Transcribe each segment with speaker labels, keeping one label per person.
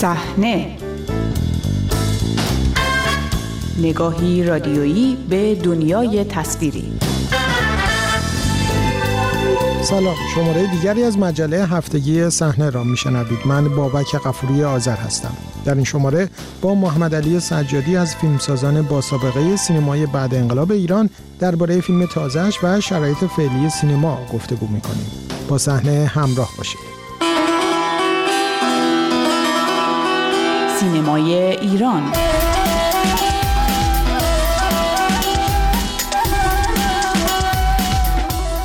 Speaker 1: صحنه. نگاهی رادیویی به دنیای تصویری.
Speaker 2: سلام. شماره دیگری از مجله هفتگی صحنه را میشنوید. من بابک قفوری آذر هستم. در این شماره با محمد علی سجادی از فیلمسازان با سابقه سینمای بعد انقلاب ایران درباره فیلم تازهش و شرایط فعلی سینما گفتگو می‌کنیم. با صحنه همراه باشید.
Speaker 1: سینمای ایران.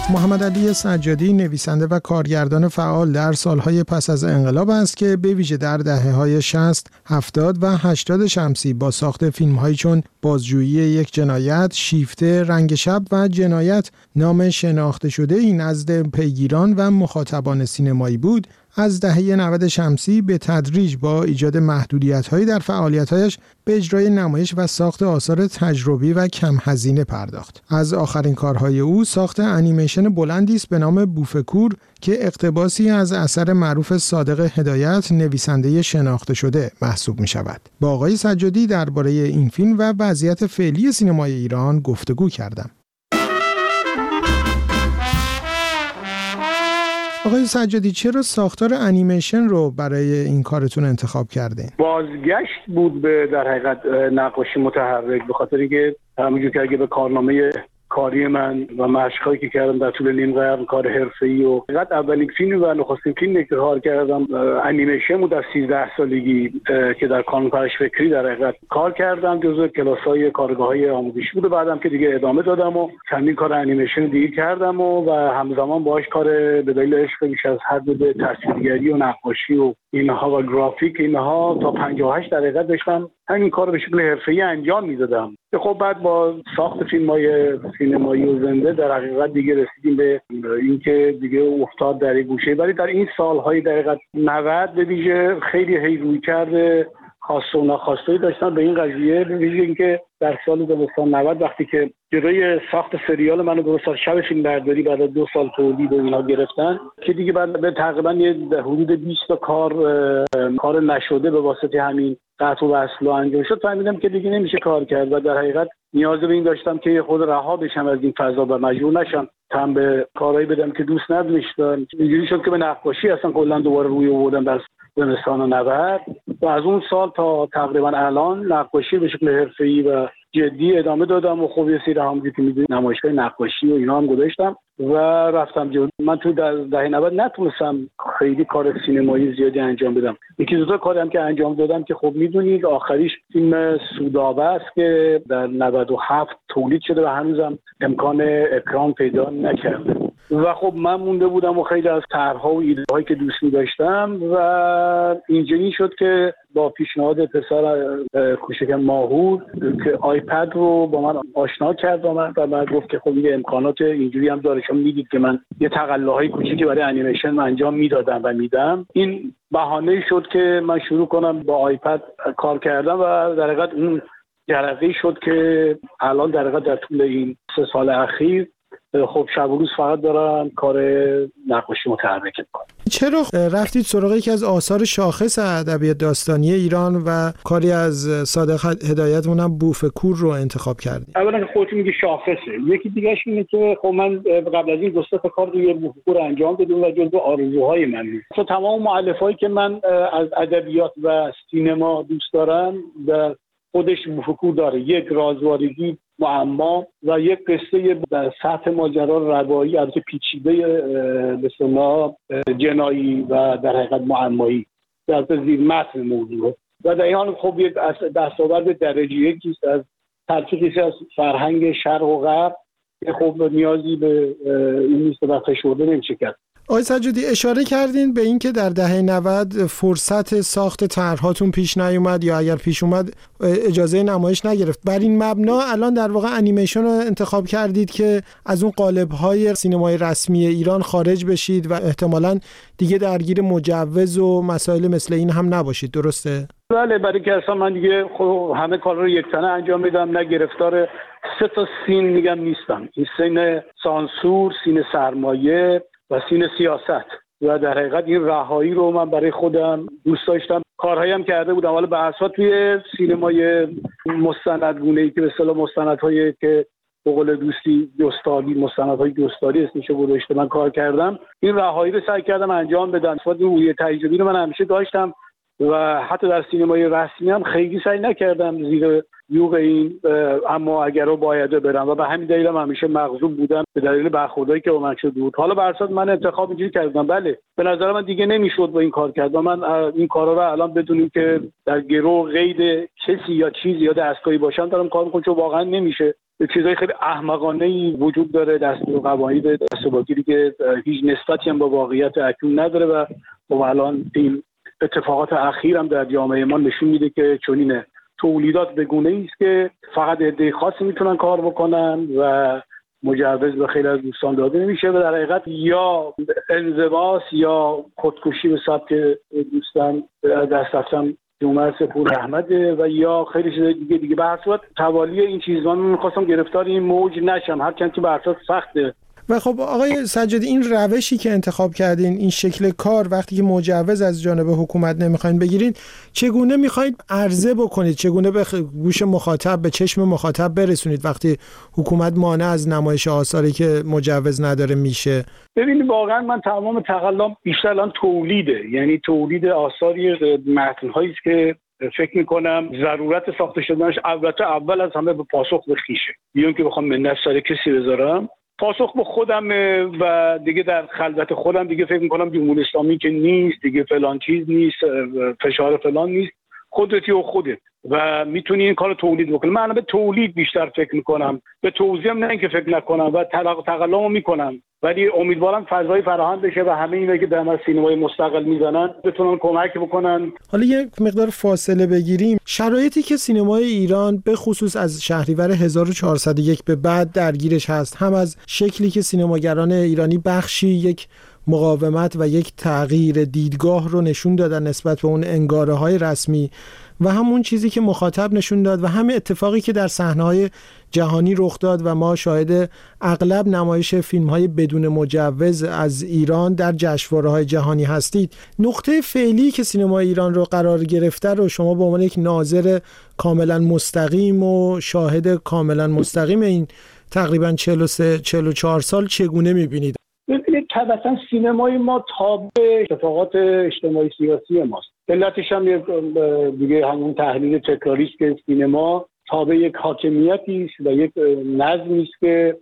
Speaker 2: محمد علی سجادی نویسنده و کارگردان فعال در سالهای پس از انقلاب است که به ویژه در دهه های 60, 70 و 80 شمسی با ساخت فیلم چون بازجویی یک جنایت، شیفته، رنگ شب و جنایت نام شناخته شده این نزد پیگیران و مخاطبان سینمایی بود. از دهه 90 شمسی به تدریج با ایجاد محدودیت‌هایی در فعالیت‌هایش به اجرای نمایش و ساخت آثار تجربی و کم هزینه پرداخت. از آخرین کارهای او ساخت انیمیشن بلندی است به نام بوفکور که اقتباسی از اثر معروف صادق هدایت نویسنده شناخته شده محسوب می شود. با آقای سجادی درباره این فیلم و وضعیت فعلی سینمای ایران گفتگو کردم. آقای سجادی چرا ساختار انیمیشن رو برای این کارتون انتخاب کردین؟
Speaker 3: بازگشت بود به در حقیقت نقاشی متحرک به خاطر اینکه همونجور که اگه به کارنامه کاری من و مشقایی که کردم در طول نیم قرن کار حرفه‌ای و فقط اولین فیلم و نخستین فیلمی که کار کردم انیمیشن بود از 13 سالگی که در کانون پرش فکری در حقیقت کار کردم جزو کلاس‌های کارگاه‌های آموزشی بود و بعدم که دیگه ادامه دادم و چندین کار انیمیشن دیگه کردم و, و همزمان باهاش کار به دلیل عشق بیش از حد به تصویرگری و نقاشی و اینها و گرافیک اینها تا 58 دقیقه داشتم. همین کار به شکل حرفه‌ای انجام می‌دادم. خب بعد با ساخت فیلم های سینمایی و زنده در حقیقت دیگه رسیدیم به اینکه دیگه افتاد در گوشه. ولی در این سالهای دقیقت 90 به ویژه خیلی هی روی کرده. خاص و ناخواسته داشتن به این قضیه ویژه اینکه در سال 1990 وقتی که جلوی ساخت سریال منو درست شب فیلم برداری بعد دو سال تولید و اینا گرفتن که دیگه بعد به تقریبا یه حدود 20 تا کار کار نشده به واسطه همین قطع و وصل انجام شد. فهمیدم که دیگه نمیشه کار کرد و در حقیقت نیاز به این داشتم که خود رها بشم از این فضا و مجبور نشم تم به کارهایی بدم که دوست نداشتم اینجوری شد که به نقاشی اصلا کلا دوباره روی آوردم در زمستان 90 و از اون سال تا تقریبا الان نقاشی به شکل حرفه‌ای و جدی ادامه دادم و خب یه سری همونجوری که می‌دونید نمایشگاه نقاشی و اینا هم گذاشتم و رفتم جلو. من تو دهه 90 نتونستم خیلی کار سینمایی زیادی انجام بدم. یکی دو تا کاری هم که انجام دادم که خب می‌دونید آخریش فیلم سودابه است که در 97 تولید شده و هنوزم امکان اکران پیدا نکرده. و خب من مونده بودم و خیلی از طرحها و ایده هایی که دوست داشتم و اینجوری شد که با پیشنهاد پسر کوچک ماهور که آیپد رو با من آشنا کرد با من و من گفت که خب یه امکانات اینجوری هم داره. شما می‌دید که من یه های کوچیکی برای انیمیشن انجام می‌دادم و میدم. این بهانه شد که من شروع کنم با آیپد کار کردم و در اون جرقه شد که الان در در طول این سه سال اخیر خب شب و روز فقط دارم کار نقاشی متحرک می‌کنم
Speaker 2: چرا رفتید سراغ یکی از آثار شاخص ادبیات داستانی ایران و کاری از صادق هدایت مونم بوفکور رو انتخاب کردید؟
Speaker 3: اولا خودتون میگه شاخصه. یکی دیگه اینه که خب من قبل از این دو سه کار روی بوفکور انجام دادم و جزو آرزوهای من تو تمام مؤلفهایی که من از ادبیات و سینما دوست دارم و خودش بوفکور داره. یک رازوارگی معما و یک قصه در سطح ماجرا روایی از پیچیده به جنایی و در حقیقت معمایی در زیر متن موضوع. و در این حال خب یک دستاورد درجه یکیست از تلفیقی از فرهنگ شرق و غرب که خب نیازی به این نیست و فشرده نمیشه کرد.
Speaker 2: آقای سجادی اشاره کردین به اینکه در دهه 90 فرصت ساخت طرحهاتون پیش نیومد یا اگر پیش اومد اجازه نمایش نگرفت. بر این مبنا الان در واقع انیمیشن رو انتخاب کردید که از اون قالب های سینمای رسمی ایران خارج بشید و احتمالا دیگه درگیر مجوز و مسائل مثل این هم نباشید. درسته؟
Speaker 3: بله برای که اصلا من دیگه خب همه کار رو یک تنه انجام میدم نه گرفتار سه تا سین میگم نیستم. این سین سانسور سین سرمایه و سین سیاست. و در حقیقت این رهایی رو من برای خودم دوست داشتم. کارهایی هم کرده بودم. حالا به اساس توی سینمای مستندگونه ای که به اصطلاح مستندهایی که به قول دوستی دوستاری مستندهای دوستاری اسمشو گذاشته من کار کردم. این رهایی رو سعی کردم انجام بدم. این روی تجربی رو من همیشه داشتم و حتی در سینمای رسمی هم خیلی سعی نکردم زیر یوغ این اما اگر رو باید برم و به همین دلیل هم همیشه مغضوب بودم به دلیل برخوردهایی که با من شده بود. حالا برصد من انتخاب اینجوری کردم. بله به نظر من دیگه نمی‌شد با این کار کرد. و من این کارا رو الان بدونیم که در گروه قید کسی یا چیزی یا دستگاهی باشم دارم کار می‌کنم. چون واقعا نمیشه. چیزهای خیلی احمقانه ای وجود داره. دست و قواعد دستباگیری که هیچ نسبتی هم با واقعیت اکنون نداره. و خب الان این اتفاقات اخیر هم در جامعه ما نشون میده که چنین تولیدات به گونه است که فقط عده خاصی می‌تونن کار بکنن و مجوز به خیلی از دوستان داده نمیشه و در حقیقت یا انزواس یا خودکشی به سبک دوستان دست رفتن جمعه سپور احمده و یا خیلی چیزای دیگه دیگه به توالی این چیزان می‌خواستم گرفتار این موج نشم. هرچند که به سخته.
Speaker 2: و خب آقای سجادی این روشی که انتخاب کردین این شکل کار وقتی که مجوز از جانب حکومت نمی‌خواین بگیرین چگونه می‌خواید عرضه بکنید؟ چگونه به گوش مخاطب به چشم مخاطب برسونید وقتی حکومت مانع از نمایش آثاری که مجوز نداره میشه؟
Speaker 3: ببینید واقعا من تمام تقلام بیشتر الان تولیده. یعنی تولید آثاری متنهایی که فکر می‌کنم ضرورت ساخته شدنش البته اول از همه به پاسخ به خیشه. بیان که بخوام منت سر کسی بذارم. پاسخ به خودم و دیگه در خلوت خودم دیگه فکر می‌کنم جمهوری اسلامی که نیست دیگه فلان چیز نیست فشار فلان نیست. خودتی و خودت و می‌تونی این کار تولید بکنی. من به تولید بیشتر فکر می‌کنم. به توضیح نه اینکه فکر نکنم و تقلام می‌کنم. ولی امیدوارم فضای فراهم بشه و همه اینا که در سینمای مستقل می‌زنن بتونن کمک بکنن.
Speaker 2: حالا یک مقدار فاصله بگیریم. شرایطی که سینمای ایران به خصوص از شهریور 1401 به بعد درگیرش هست هم از شکلی که سینماگران ایرانی بخشی یک مقاومت و یک تغییر دیدگاه رو نشون دادن نسبت به اون انگاره های رسمی و همون چیزی که مخاطب نشون داد و همه اتفاقی که در صحنه جهانی رخ داد و ما شاهد اغلب نمایش فیلم های بدون مجوز از ایران در جشنواره های جهانی هستید. نقطه فعلی که سینما ایران رو قرار گرفته رو شما به عنوان یک ناظر کاملا مستقیم و شاهد کاملا مستقیم این تقریبا 43 44 سال چگونه می‌بینید؟
Speaker 3: ببینید طبعا سینمای ما تابع اتفاقات اجتماعی سیاسی ماست. علتش هم دیگه همون تحلیل تکراری است که سینما تابع یک حاکمیتی است و یک نظمی است که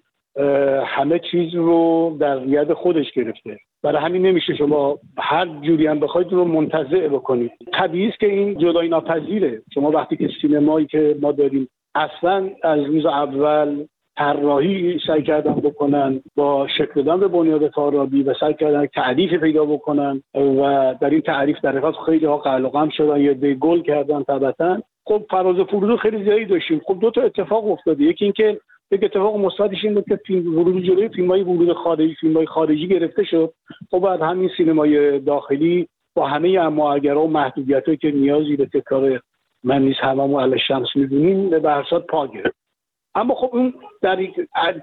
Speaker 3: همه چیز رو در ید خودش گرفته. برای همین نمیشه شما هر جوری هم بخواید رو منتظع بکنید. طبیعی است که این جدایی ناپذیره. شما وقتی که سینمایی که ما داریم اصلا از روز اول طراحی سعی کردن بکنن با شکل دادن به بنیاد تارابی و سعی کردن تعریف پیدا بکنن و در این تعریف در حقیقت خیلی ها قلقم شدن یا به گل کردن طبعا. خب فراز فرود خیلی زیادی داشتیم. خب دو تا اتفاق افتاده. یکی اینکه یک اتفاق مثبتش این بود که فیلم ورود جلوی فیلم های ورود خارجی فیلم خارجی گرفته شد. خب بعد همین سینمای داخلی با همه اما و محدودیت که نیازی به تکرار من نیز هممون علی شمس می‌دونیم به برسات پا گرفت. اما خب اون در یک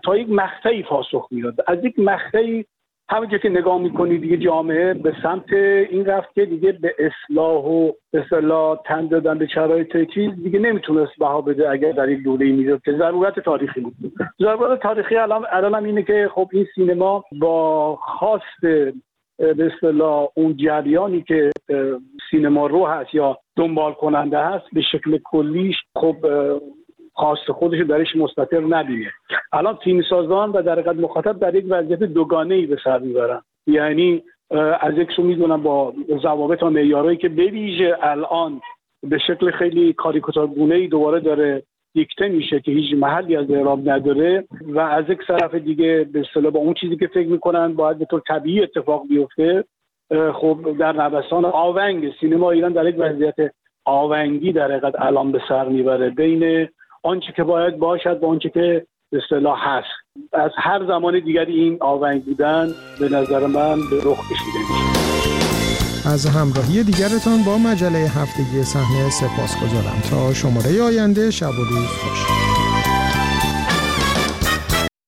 Speaker 3: تا یک مقطعی پاسخ میاد از یک مقطعی همونجا که نگاه می‌کنی دیگه جامعه به سمت این رفت که دیگه به اصلاح و اصلاح تن دادن به شرایط چیز دیگه نمی‌تونست بها بده اگر در یک دوره می‌داد که ضرورت تاریخی بود. ضرورت تاریخی الان الان اینه که خب این سینما با خواست به اصطلاح اون جریانی که سینما رو هست یا دنبال کننده هست به شکل کلیش خب خاص خودش درش مستطر نبینه. الان تیم سازان و در حقیقت مخاطب در یک وضعیت دوگانه ای به سر می‌برن. یعنی از یک سو می‌دونم با ضوابط و معیارهایی که بویژه الان به شکل خیلی کاریکاتورگونه ای دوباره داره دیکته میشه که هیچ محلی از اعراب نداره و از یک طرف دیگه به اصطلاح با اون چیزی که فکر می‌کنن باید به طور طبیعی اتفاق بیفته. خب در نوسان آونگ سینما ایران در یک وضعیت آونگی در حقیقت الان به سر می‌بره. بین آنچه که باید باشد با آنچه که اصطلاح هست. از هر زمان دیگری این آونگ بودن به نظر من به رخ کشیده میشه.
Speaker 2: از همراهی دیگرتان با مجله هفتگی صحنه سپاس گذارم تا شماره آینده شب و روز خوش.